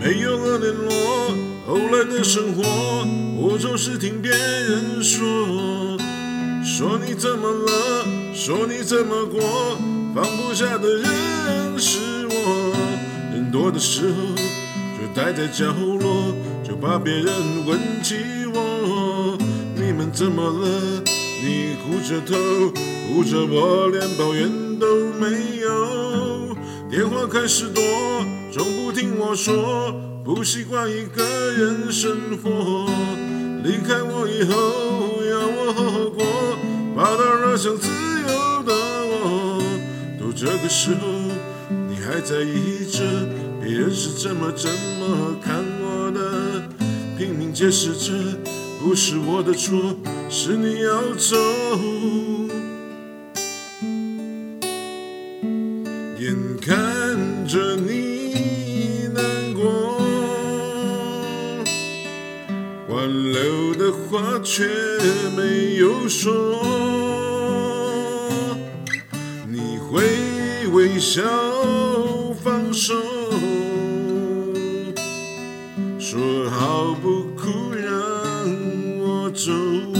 没有了联络，后来的生活，我总是听别人说，说你怎么了，说你怎么过，放不下的人是我。人多的时候就待在角落，就怕别人问起我，你们怎么了？你哭着头，哭着我，连抱怨都没有。电话开始多，总不听我说，不习惯一个人生活。离开我以后，要我好好过，怕打扰想自由的我。都这个时候，你还在意着别人是怎么怎么看我的，拼命解释着不是我的错，是你要走。眼看着你挽留的话却没有说，你会微笑放手，说好不哭让我走。